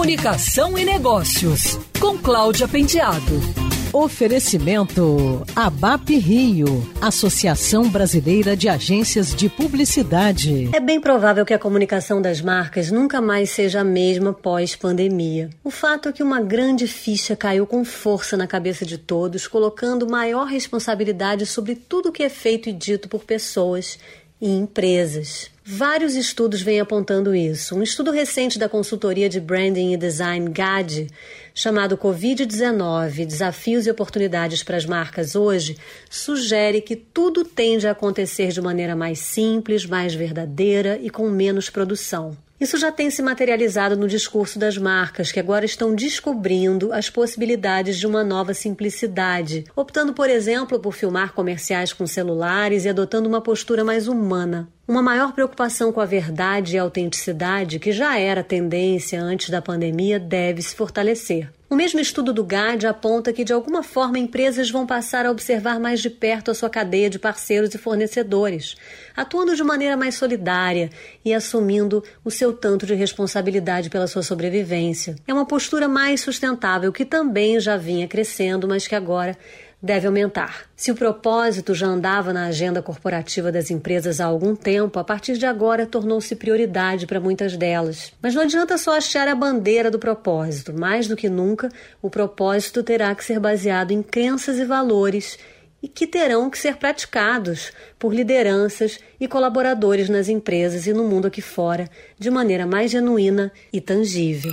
Comunicação e Negócios, com Cláudia Penteado. Oferecimento ABAP Rio, Associação Brasileira de Agências de Publicidade. É bem provável que a comunicação das marcas nunca mais seja a mesma pós-pandemia. O fato é que uma grande ficha caiu com força na cabeça de todos, colocando maior responsabilidade sobre tudo que é feito e dito por pessoas e empresas. Vários estudos vêm apontando isso. Um estudo recente da consultoria de branding e design GAD, chamado Covid-19 Desafios e Oportunidades para as Marcas Hoje, sugere que tudo tende a acontecer de maneira mais simples, mais verdadeira e com menos produção. Isso já tem se materializado no discurso das marcas, que agora estão descobrindo as possibilidades de uma nova simplicidade, optando, por exemplo, por filmar comerciais com celulares e adotando uma postura mais humana. Uma maior preocupação com a verdade e a autenticidade, que já era tendência antes da pandemia, deve se fortalecer. O mesmo estudo do GAD aponta que, de alguma forma, empresas vão passar a observar mais de perto a sua cadeia de parceiros e fornecedores, atuando de maneira mais solidária e assumindo o seu tanto de responsabilidade pela sua sobrevivência. É uma postura mais sustentável que também já vinha crescendo, mas que agora deve aumentar. Se o propósito já andava na agenda corporativa das empresas há algum tempo, a partir de agora tornou-se prioridade para muitas delas. Mas não adianta só achar a bandeira do propósito. Mais do que nunca, o propósito terá que ser baseado em crenças e valores e que terão que ser praticados por lideranças e colaboradores nas empresas e no mundo aqui fora de maneira mais genuína e tangível.